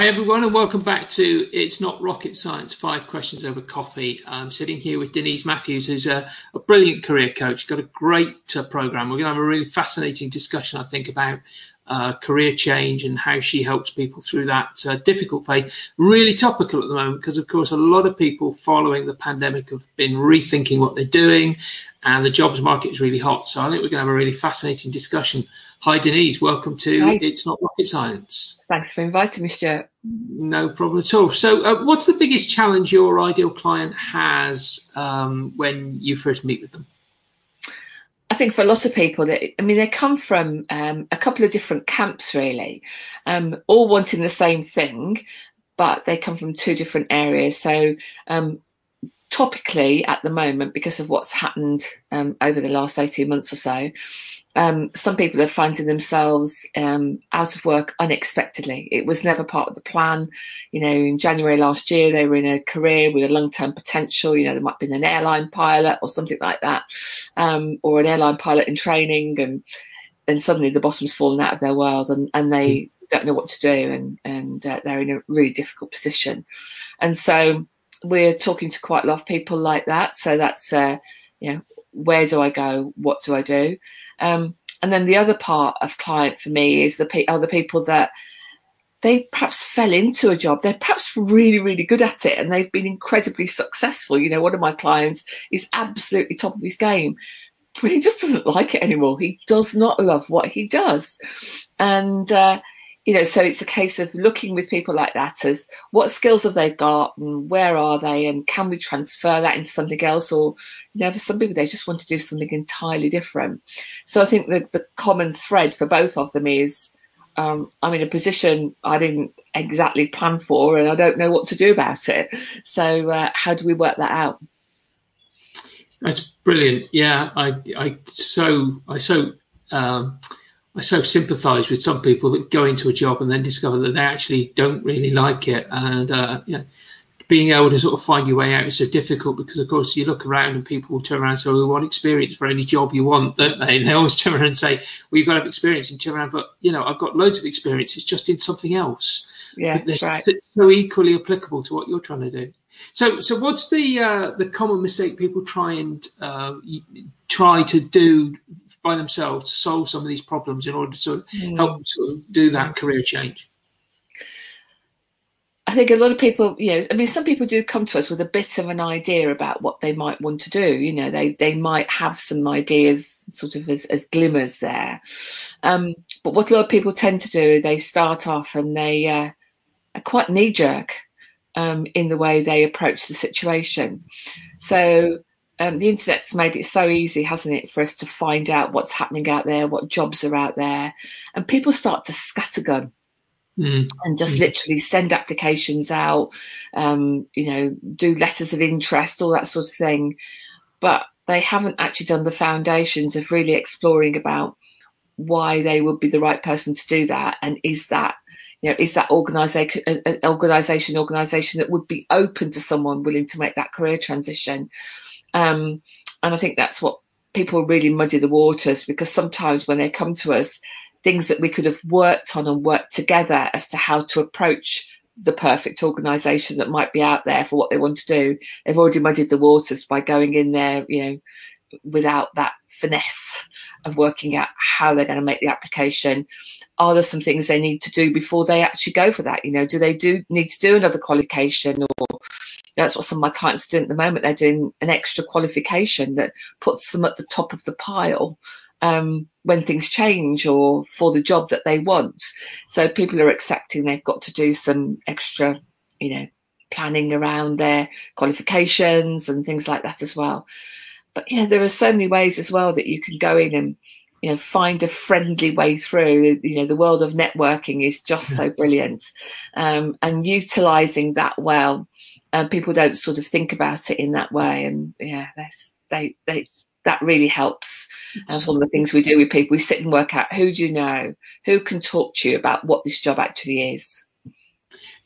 Hi, everyone, and welcome back to It's Not Rocket Science Five Questions Over Coffee. I'm sitting here with Denise Matthews, who's a, a brilliant career coach, got a great uh, program. We're going to have a really fascinating discussion, I think, about uh, career change and how she helps people through that uh, difficult phase. Really topical at the moment because, of course, a lot of people following the pandemic have been rethinking what they're doing, and the jobs market is really hot. So I think we're going to have a really fascinating discussion Hi, Denise. Welcome to Hi. It's Not Rocket Science. Thanks for inviting me, Stuart. No problem at all. So, uh, what's the biggest challenge your ideal client has um, when you first meet with them? I think for a lot of people, I mean, they come from um, a couple of different camps, really, um, all wanting the same thing, but they come from two different areas. So, um, topically at the moment, because of what's happened um, over the last 18 months or so, um, some people are finding themselves um, out of work unexpectedly. It was never part of the plan. You know, in January last year, they were in a career with a long term potential. You know, there might have been an airline pilot or something like that, um, or an airline pilot in training, and and suddenly the bottom's fallen out of their world, and and they mm. don't know what to do, and and uh, they're in a really difficult position. And so we're talking to quite a lot of people like that. So that's uh, you know, where do I go? What do I do? Um, and then the other part of client for me is the pe- are the people that they perhaps fell into a job. They're perhaps really, really good at it and they've been incredibly successful. You know, one of my clients is absolutely top of his game, but he just doesn't like it anymore. He does not love what he does. And, uh, you know, so it's a case of looking with people like that as what skills have they got and where are they and can we transfer that into something else or, you know, for some people they just want to do something entirely different. So I think that the common thread for both of them is um, I'm in a position I didn't exactly plan for and I don't know what to do about it. So uh, how do we work that out? That's brilliant. Yeah, I, I so, I so, um, I so sympathise with some people that go into a job and then discover that they actually don't really like it, and uh, you know, being able to sort of find your way out is so difficult because, of course, you look around and people will turn around and say, "We want experience for any job you want," don't they? And they always turn around and say, "Well, you've got to have experience," and turn around, but you know, I've got loads of experience. It's just in something else. Yeah, right. So equally applicable to what you're trying to do. So, so what's the uh, the common mistake people try and uh, try to do by themselves to solve some of these problems in order to mm. help sort of do that career change? I think a lot of people, you know, I mean, some people do come to us with a bit of an idea about what they might want to do. You know, they they might have some ideas, sort of as, as glimmers there. Um, but what a lot of people tend to do, they start off and they uh, are quite knee jerk um, in the way they approach the situation. So um, the internet's made it so easy, hasn't it, for us to find out what's happening out there, what jobs are out there, and people start to scattergun mm. and just mm. literally send applications out, um, you know, do letters of interest, all that sort of thing, but they haven't actually done the foundations of really exploring about why they would be the right person to do that, and is that you know, is that organization an organization organization that would be open to someone willing to make that career transition? Um, and I think that's what people really muddy the waters because sometimes when they come to us, things that we could have worked on and worked together as to how to approach the perfect organization that might be out there for what they want to do, they've already muddied the waters by going in there, you know, without that finesse of working out how they're going to make the application. Are there some things they need to do before they actually go for that? You know, do they do need to do another qualification or that's what some of my clients do at the moment. They're doing an extra qualification that puts them at the top of the pile um, when things change or for the job that they want. So people are accepting they've got to do some extra, you know, planning around their qualifications and things like that as well. But you know, there are so many ways as well that you can go in and you know find a friendly way through. You know, the world of networking is just so brilliant, um, and utilizing that well and people don't sort of think about it in that way. And yeah, they they that really helps. And one of the things we do with people, we sit and work out who do you know, who can talk to you about what this job actually is.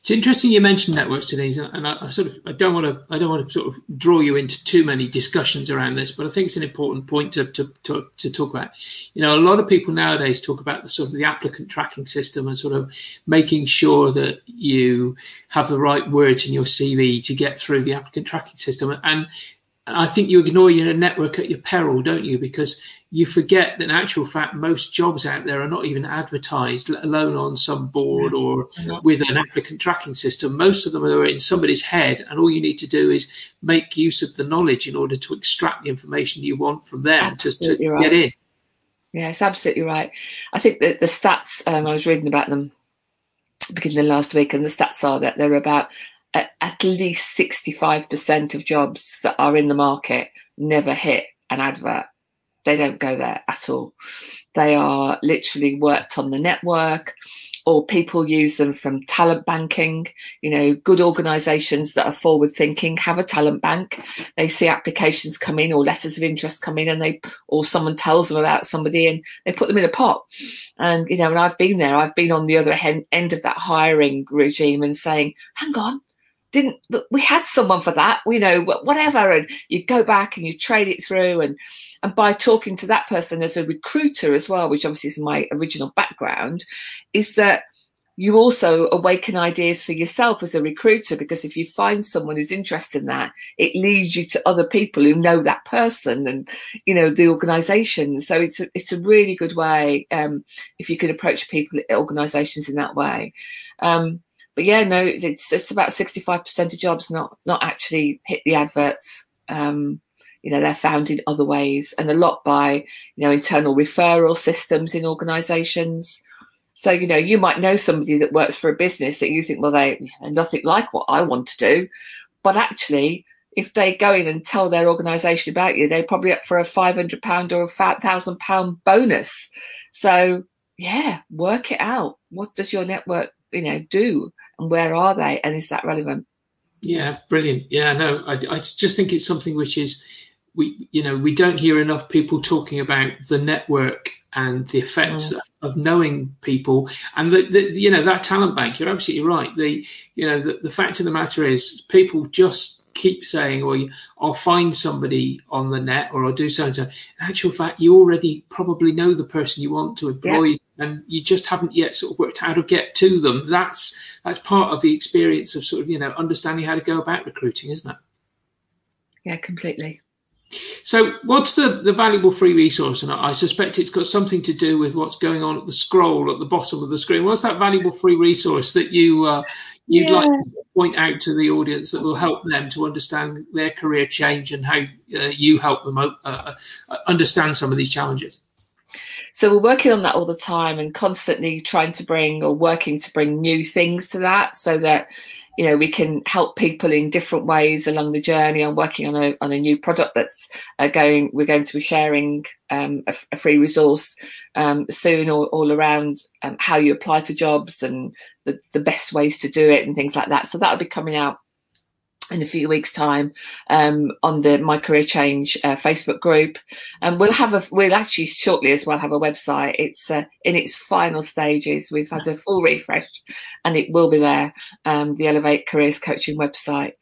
It's interesting you mentioned networks, Denise, and I, I, sort of I don't want to I don't want to sort of draw you into too many discussions around this, but I think it's an important point to, to, to, to talk about. You know, a lot of people nowadays talk about the sort of the applicant tracking system and sort of making sure that you have the right words in your CV to get through the applicant tracking system. And I think you ignore your network at your peril, don't you? Because you forget that in actual fact, most jobs out there are not even advertised, let alone on some board or with an applicant tracking system. Most of them are in somebody's head, and all you need to do is make use of the knowledge in order to extract the information you want from them to, to, to right. get in. Yeah, it's absolutely right. I think that the stats, um, I was reading about them beginning last week, and the stats are that there are about at, at least 65% of jobs that are in the market never hit an advert they don't go there at all. They are literally worked on the network or people use them from talent banking. You know, good organizations that are forward thinking have a talent bank. They see applications come in or letters of interest come in and they, or someone tells them about somebody and they put them in a pot. And, you know, and I've been there, I've been on the other end of that hiring regime and saying, hang on, didn't, we had someone for that, you know, whatever. And you go back and you trade it through and, and by talking to that person as a recruiter as well, which obviously is my original background, is that you also awaken ideas for yourself as a recruiter because if you find someone who's interested in that, it leads you to other people who know that person and you know the organisation. So it's a, it's a really good way um, if you can approach people organisations in that way. Um, but yeah, no, it's it's about sixty five percent of jobs not not actually hit the adverts. Um, you know they're found in other ways and a lot by you know internal referral systems in organizations. So you know you might know somebody that works for a business that you think well they are nothing like what i want to do. But actually if they go in and tell their organization about you they're probably up for a 500 pound or a 1000 pound bonus. So yeah work it out. What does your network you know do and where are they and is that relevant yeah brilliant yeah no i, I just think it's something which is we you know we don't hear enough people talking about the network and the effects mm. of knowing people and the, the, you know that talent bank you're absolutely right the you know the, the fact of the matter is people just keep saying well i'll find somebody on the net or i'll do so and so in actual fact you already probably know the person you want to employ yeah. And you just haven't yet sort of worked out how to get to them that's that's part of the experience of sort of you know understanding how to go about recruiting isn't it yeah completely so, what's the, the valuable free resource? And I suspect it's got something to do with what's going on at the scroll at the bottom of the screen. What's that valuable free resource that you uh, you'd yeah. like to point out to the audience that will help them to understand their career change and how uh, you help them uh, uh understand some of these challenges? So we're working on that all the time and constantly trying to bring or working to bring new things to that so that you know we can help people in different ways along the journey. I'm working on a on a new product that's uh, going we're going to be sharing um, a, a, free resource um, soon all, all around um, how you apply for jobs and the, the best ways to do it and things like that. So that'll be coming out in a few weeks' time um, on the My Career Change uh, Facebook group, and we'll have a we'll actually shortly as well have a website. It's uh, in its final stages. We've had a full refresh, and it will be there. Um, the Elevate Careers Coaching website.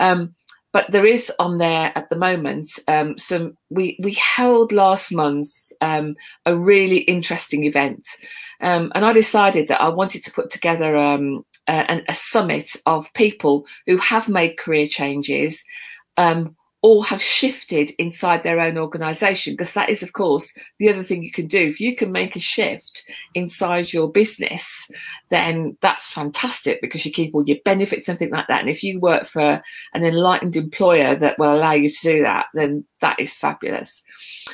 Um, but there is on there at the moment um, some we we held last month um, a really interesting event um, and I decided that I wanted to put together a, a, summit of people who have made career changes um, or have shifted inside their own organization because that is of course the other thing you can do. If you can make a shift inside your business then that's fantastic because you keep all your benefits and something like that. And if you work for an enlightened employer that will allow you to do that then that is fabulous.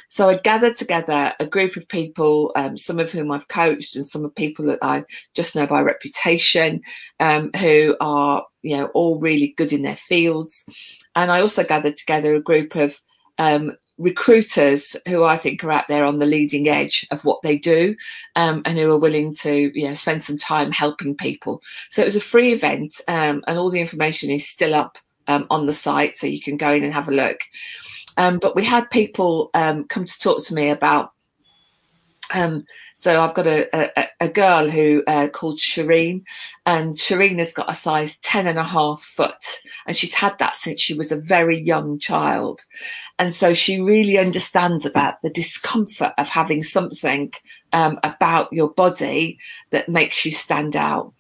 So i gathered together a group of people um, some of whom i've coached and some of people that i just know by reputation um, who are you know all really good in their fields and I also gathered together a group of um, recruiters who I think are out there on the leading edge of what they do um, and who are willing to you know spend some time helping people. So it was a free event um, and all the information is still up um, on the site so you can go in and have a look. Um, but we had people um, come to talk to me about um, So I've got a, a, a girl who uh, called Shireen, and Shireen has got a size 10 and a half foot, and she's had that since she was a very young child. And so she really understands about the discomfort of having something um, about your body that makes you stand out.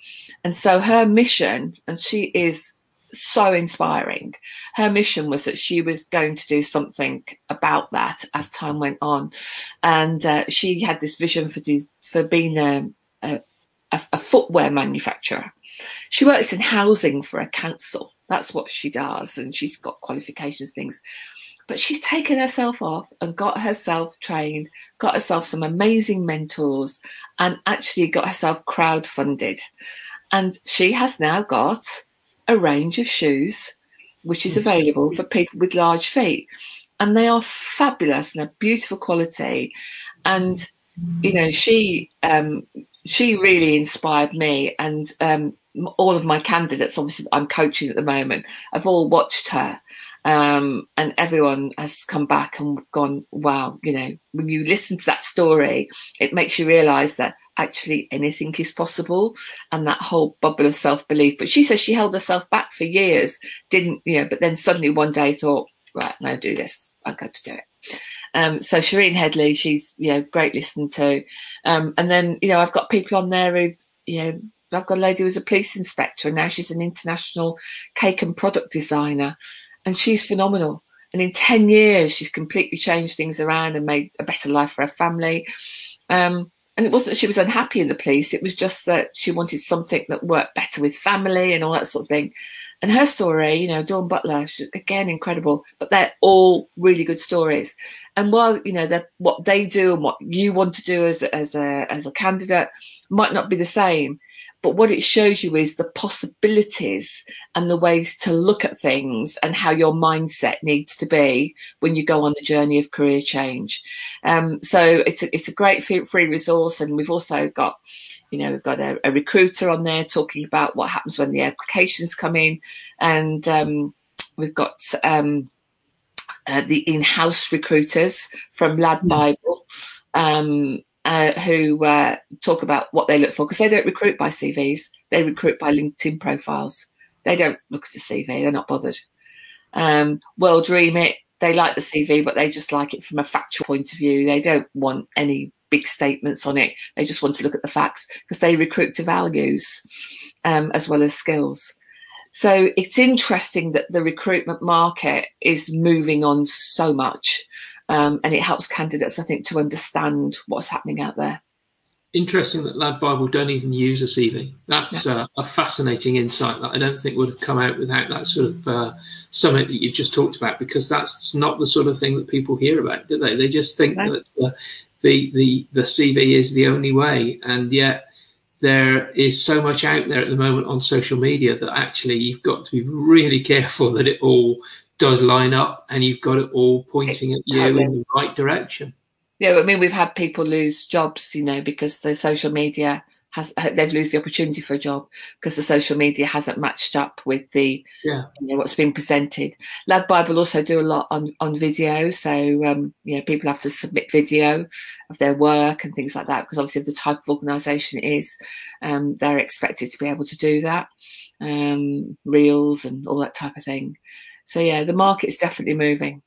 And so her mission, and she is so inspiring. Her mission was that she was going to do something about that as time went on, and uh, she had this vision for these, for being a, a, a footwear manufacturer. She works in housing for a council. That's what she does, and she's got qualifications, things. But she's taken herself off and got herself trained, got herself some amazing mentors, and actually got herself crowdfunded. And she has now got a range of shoes which is available for people with large feet. And they are fabulous and a beautiful quality. And, you know, she um, she really inspired me and um, all of my candidates, obviously I'm coaching at the moment, I've all watched her. Um, and everyone has come back and gone, wow, you know, when you listen to that story, it makes you realize that actually anything is possible. And that whole bubble of self-belief but she says she held herself back for years didn't you know but then suddenly one day thought right to do this. I'm going to do it. Um, so Shireen Headley, she's you know great listen to, um, and then you know I've got people on there who you know I've got a lady who was a police inspector and now she's an international cake and product designer, and she's phenomenal. And in ten years, she's completely changed things around and made a better life for her family. Um, and it wasn't that she was unhappy in the police, it was just that she wanted something that worked better with family and all that sort of thing. And her story, you know, Dawn Butler, again, incredible, but they're all really good stories. And while, you know, what they do and what you want to do as, as a, as a candidate might not be the same, but what it shows you is the possibilities and the ways to look at things and how your mindset needs to be when you go on the journey of career change. Um, so it's a, it's a great free resource. And we've also got, you know, we've got a, a recruiter on there talking about what happens when the applications come in. And um, we've got um, uh, the in-house recruiters from Lad hmm. Bible. Um, uh, who uh, talk about what they look for because they don't recruit by CVs; they recruit by LinkedIn profiles. They don't look at a CV; they're not bothered. Um, World Remit, they like the CV, but they just like it from a factual point of view. They don't want any big statements on it. They just want to look at the facts because they recruit to values um, as well as skills. So it's interesting that the recruitment market is moving on so much. Um, and it helps candidates, I think, to understand what's happening out there. Interesting that Lad Bible don't even use a CV. That's yeah. uh, a fascinating insight that I don't think would have come out without that sort of uh, summit that you've just talked about, because that's not the sort of thing that people hear about, do they? They just think that uh, the, the, the CV is the only way, and yet there is so much out there at the moment on social media that actually you've got to be really careful that it all does line up and you've got it all pointing at you in the right direction. Yeah, I mean, we've had people lose jobs, you know, because the social media has they've lose the opportunity for a job because the social media hasn't matched up with the yeah. you know what's been presented. Lad Bible also do a lot on on video, so um, you know people have to submit video of their work and things like that because obviously the type of organisation it is, um, they're expected to be able to do that, um, reels and all that type of thing. So yeah, the market's definitely moving.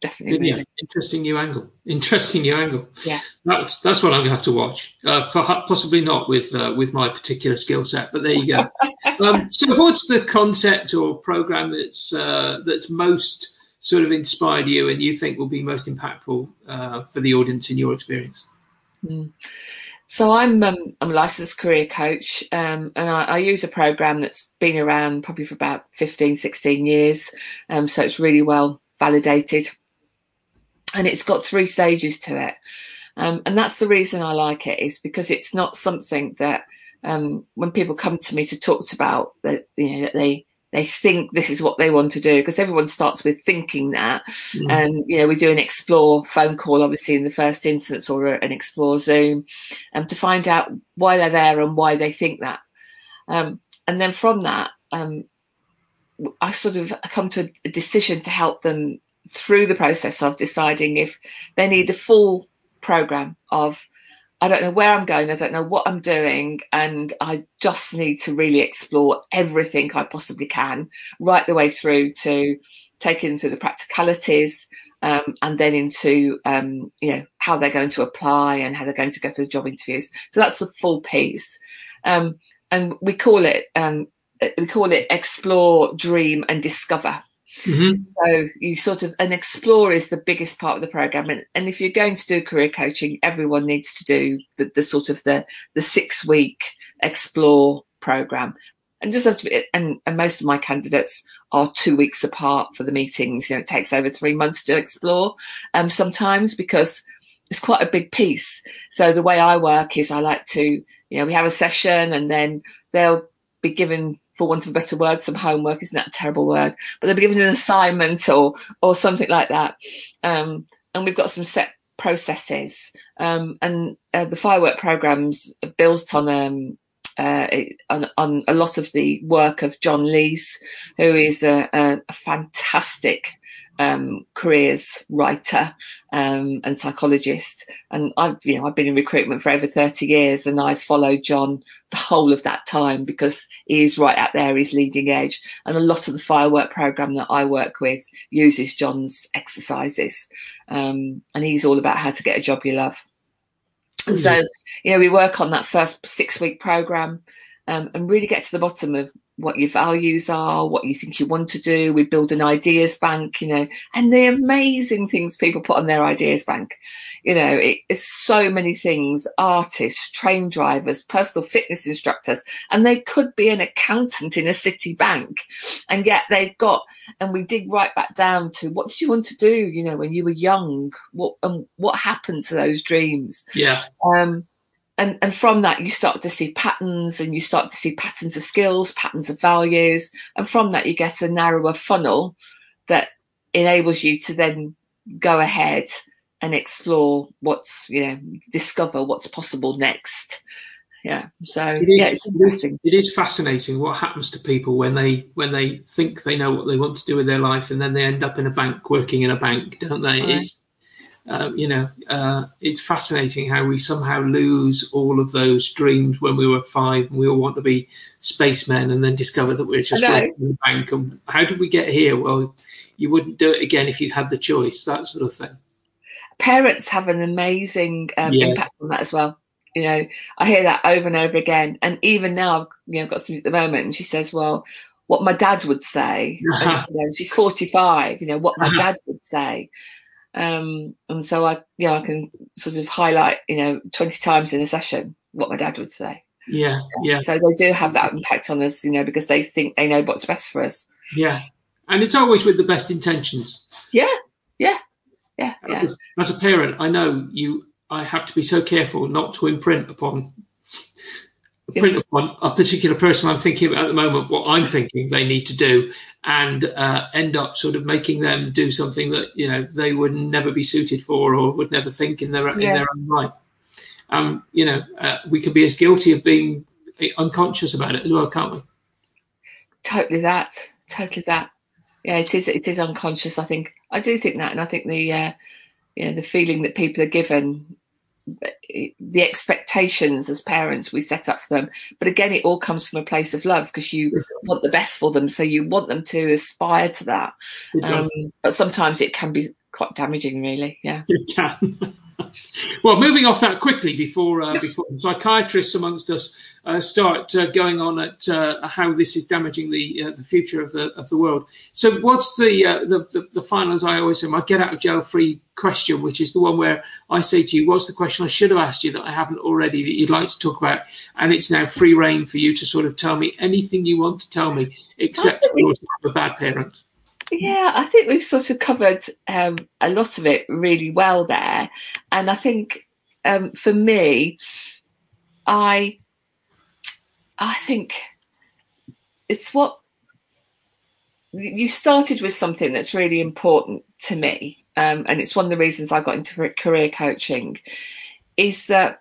Definitely moving. Interesting new angle. Interesting new angle. Yeah, that's that's what I'm to have to watch. Uh, possibly not with uh, with my particular skill set, but there you go. um, so, what's the concept or program that's uh, that's most sort of inspired you and you think will be most impactful uh, for the audience in your experience? Mm. So I'm um, I'm a licensed career coach, um, and I, I, use a program that's been around probably for about 15, 16 years. Um, so it's really well validated, and it's got three stages to it. Um, and that's the reason I like it is because it's not something that um, when people come to me to talk about that you know that they they think this is what they want to do because everyone starts with thinking that mm. and you know we do an explore phone call obviously in the first instance or an explore zoom um, to find out why they're there and why they think that um, and then from that um, i sort of come to a decision to help them through the process of deciding if they need a full program of I don't know where I'm going. I don't know what I'm doing. And I just need to really explore everything I possibly can, right the way through to take into the practicalities um, and then into, um, you know, how they're going to apply and how they're going to go through the job interviews. So that's the full piece. Um, and we call it, um, we call it explore, dream and discover. Mm-hmm. So you sort of an explore is the biggest part of the program, and, and if you're going to do career coaching, everyone needs to do the, the sort of the the six week explore program, and just have to be, and, and most of my candidates are two weeks apart for the meetings. You know, it takes over three months to explore, um, sometimes because it's quite a big piece. So the way I work is I like to, you know, we have a session and then they'll be given for want of a better word, some homework. Isn't that terrible word? But they'll be given an assignment or or something like that. Um, and we've got some set processes. Um, and uh, the firework programs are built on um, uh, on, on, a lot of the work of John Lees, who is a, a fantastic um, careers writer um, and psychologist. And I've, you know, I've been in recruitment for over 30 years and I've followed John the whole of that time because he is right out there, he's leading edge. And a lot of the firework program that I work with uses John's exercises. Um, and he's all about how to get a job you love. And mm-hmm. so, you know, we work on that first six week program um, and really get to the bottom of what your values are, what you think you want to do. We build an ideas bank, you know, and the amazing things people put on their ideas bank. You know, it's so many things, artists, train drivers, personal fitness instructors, and they could be an accountant in a city bank. And yet they've got, and we dig right back down to what did you want to do, you know, when you were young? What, and what happened to those dreams? Yeah. Um, and, and from that you start to see patterns and you start to see patterns of skills patterns of values. And from that you get a narrower funnel that enables you to then go ahead and explore what's you know discover what's possible next. Yeah. So it is, yeah it's interesting. it is fascinating what happens to people when they when they think they know what they want to do with their life and then they end up in a bank working in a bank don't they? Right. it's uh, you know, uh, it's fascinating how we somehow lose all of those dreams when we were five and we all want to be spacemen and then discover that we're just working in the bank. And how did we get here? Well, you wouldn't do it again if you had the choice, that sort of thing. Parents have an amazing um, yeah. impact on that as well. You know, I hear that over and over again. And even now, I've you know, got something at the moment, and she says, well, what my dad would say. and, you know, she's 45, you know, what my dad would say. Um, and so I, you know, I can sort of highlight, you know, 20 times in a session what my dad would say. Yeah, yeah. So they do have that impact on us, you know, because they think they know what's best for us. Yeah. And it's always with the best intentions. Yeah, yeah, yeah, yeah. As a parent, I know you, I have to be so careful not to imprint upon print upon a particular person I'm thinking about at the moment, what I'm thinking they need to do, and uh, end up sort of making them do something that you know they would never be suited for or would never think in their yeah. in their own right. Um, you know, uh, we could be as guilty of being unconscious about it as well, can't we? Totally that. Totally that. Yeah, it is. It is unconscious. I think. I do think that, and I think the, uh, you know, the feeling that people are given the expectations as parents we set up for them. But again, it all comes from a place of love because you want the best for them. So you want them to aspire to that. Um, but sometimes it can be quite damaging, really. Yeah. It can. well, moving off that quickly before uh, before psychiatrists amongst us uh, start uh, going on at uh, how this is damaging the uh, the future of the of the world. So, what's the, uh, the, the the final? As I always say, my get out of jail free question, which is the one where I say to you, "What's the question I should have asked you that I haven't already that you'd like to talk about?" And it's now free reign for you to sort of tell me anything you want to tell me, except you're a bad parent. Yeah, I think we've sort of covered um, a lot of it really well there. And I think um, for me, I I think it's what you started with something that's really important to me. Um, and it's one of the reasons I got into career coaching is that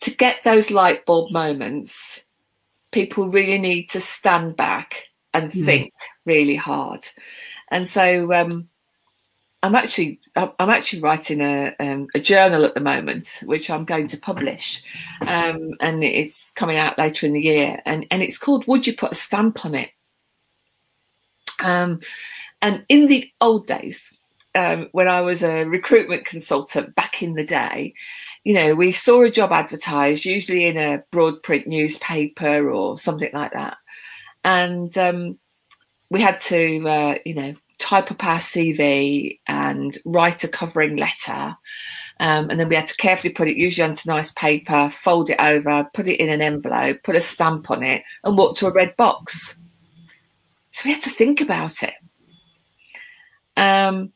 to get those light bulb moments, people really need to stand back and mm. think really hard. And so, um, I'm actually I'm actually writing a um, a journal at the moment, which I'm going to publish, um, and it's coming out later in the year, and and it's called "Would You Put a Stamp on It?" Um, and in the old days, um, when I was a recruitment consultant back in the day, you know, we saw a job advertised, usually in a broad print newspaper or something like that, and um, we had to, uh, you know, type up our CV and write a covering letter. Um, and then we had to carefully put it usually onto nice paper, fold it over, put it in an envelope, put a stamp on it, and walk to a red box. So we had to think about it. Um,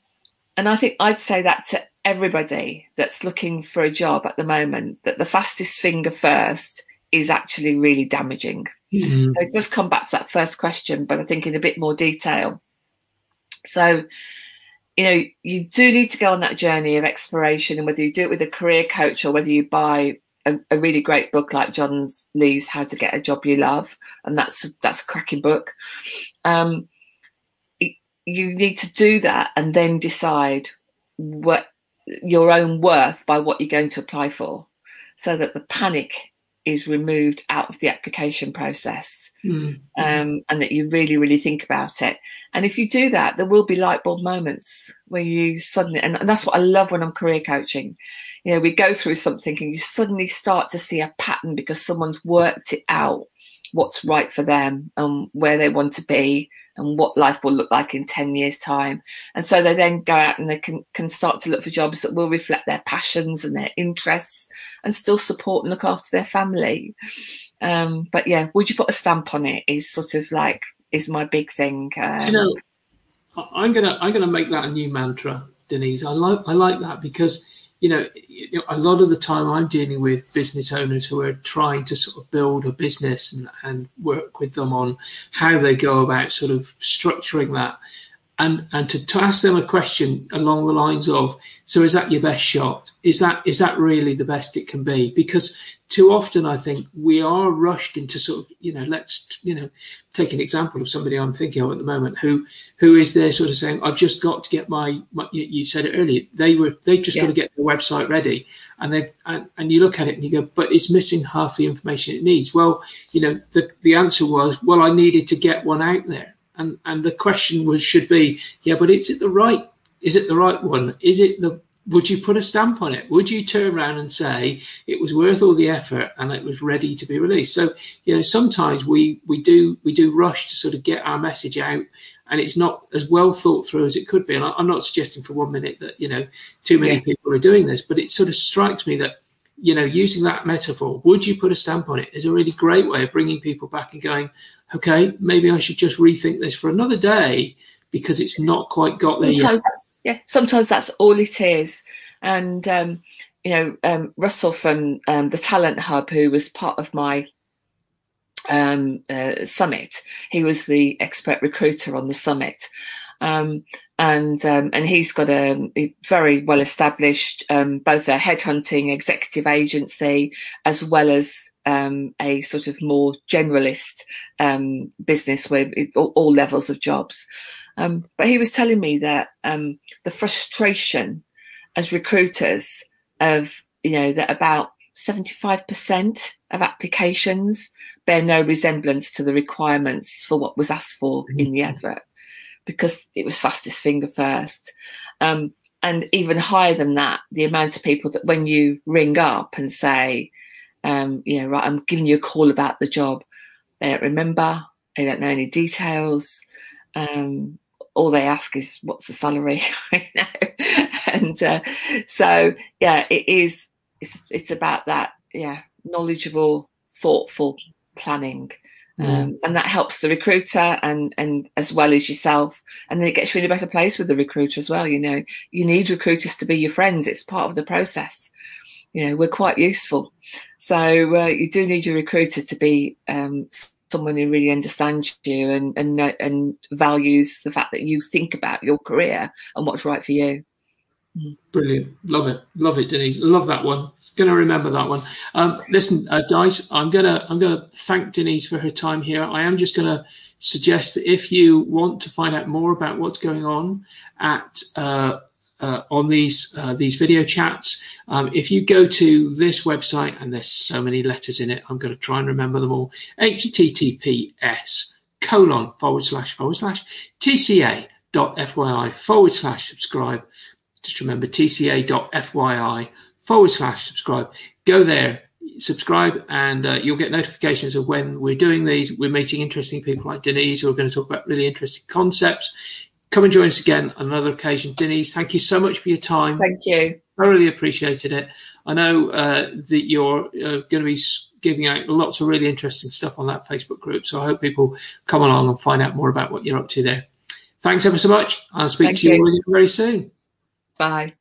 and I think I'd say that to everybody that's looking for a job at the moment that the fastest finger first is actually really damaging. Mm-hmm. So just come back to that first question, but I think in a bit more detail. So, you know, you do need to go on that journey of exploration, and whether you do it with a career coach or whether you buy a, a, really great book like John Lees' "How to Get a Job You Love," and that's that's a cracking book. Um, you need to do that and then decide what your own worth by what you're going to apply for, so that the panic is removed out of the application process mm. um, and that you really, really think about it. And if you do that, there will be light bulb moments where you suddenly, and that's what I love when I'm career coaching. You know, we go through something and you suddenly start to see a pattern because someone's worked it out what's right for them and where they want to be and what life will look like in 10 years time. And so they then go out and they can, can start to look for jobs that will reflect their passions and their interests and still support and look after their family. Um, but yeah would you put a stamp on it is sort of like is my big thing um, you know i'm gonna i'm gonna make that a new mantra denise. I like i like that because you know, a lot of the time I'm dealing with business owners who are trying to sort of build a business and, and work with them on how they go about sort of structuring that and and to, to ask them a question along the lines of so is that your best shot? Is that is that really the best it can be? Because too often i think we are rushed into sort of you know let's you know take an example of somebody i'm thinking of at the moment who who is there sort of saying i've just got to get my, my you said it earlier they were they just yeah. got to get the website ready. And they've and, and you look at it and you go but it's missing half the information it needs. Well you know the the answer was well i needed to get one out there and and the question was should be yeah but is it the right is it the right one? Is it the would you put a stamp on it? Would you turn around and say it was worth all the effort and it was ready to be released? So you know sometimes we we do we do rush to sort of get our message out and it's not as well thought through as it could be. And I, am not suggesting for one minute that you know too many yeah. people are doing this but it sort of strikes me that you know using that metaphor would you put a stamp on it is a really great way of bringing people back and going okay, maybe I should just rethink this for another day because it's not quite got sometimes there yet. Yeah, sometimes that's all it is. And um, you know, um, Russell from um, the Talent Hub, who was part of my um, uh, summit, he was the expert recruiter on the summit. Um, and um, and he's got a, a very well established both a headhunting executive agency as well as um, a sort of more generalist um, business with all, all, levels of jobs. Um, but he was telling me that um, the frustration as recruiters of, you know, that about 75% of applications bear no resemblance to the requirements for what was asked for mm-hmm. in the advert because it was fastest finger first. Um, and even higher than that, the amount of people that when you ring up and say, um, you know, right, I'm giving you a call about the job. They don't remember. They don't know any details. Um, all they ask is, "What's the salary?" and uh, so, yeah, it is. It's it's about that. Yeah, knowledgeable, thoughtful planning. Mm. Um, and that helps the recruiter and and as well as yourself and then it gets you in a better place with the recruiter as well you know you need recruiters to be your friends it's part of the process you know we're quite useful so uh, you do need your recruiter to be um, someone who really understands you and and and values the fact that you think about your career and what's right for you. Brilliant, love it, love it, Denise, love that one. Going to remember that one. Um, listen, uh, guys, I'm gonna I'm gonna thank Denise for her time here. I am just gonna suggest that if you want to find out more about what's going on at uh, uh, on these uh, these video chats. Um, if you go to this website, and there's so many letters in it, I'm going to try and remember them all. HTTPS colon forward slash forward slash tca.fyi forward slash subscribe. Just remember tca.fyi forward slash subscribe. Go there, subscribe, and uh, you'll get notifications of when we're doing these. We're meeting interesting people like Denise who are going to talk about really interesting concepts come and join us again on another occasion. Denise, thank you so much for your time. Thank you. I really appreciated it. I know uh, that you're uh, going to be giving out lots of really interesting stuff on that Facebook group. So I hope people come along and find out more about what you're up to there. Thanks ever so much. I'll speak thank to you, you very soon. Bye.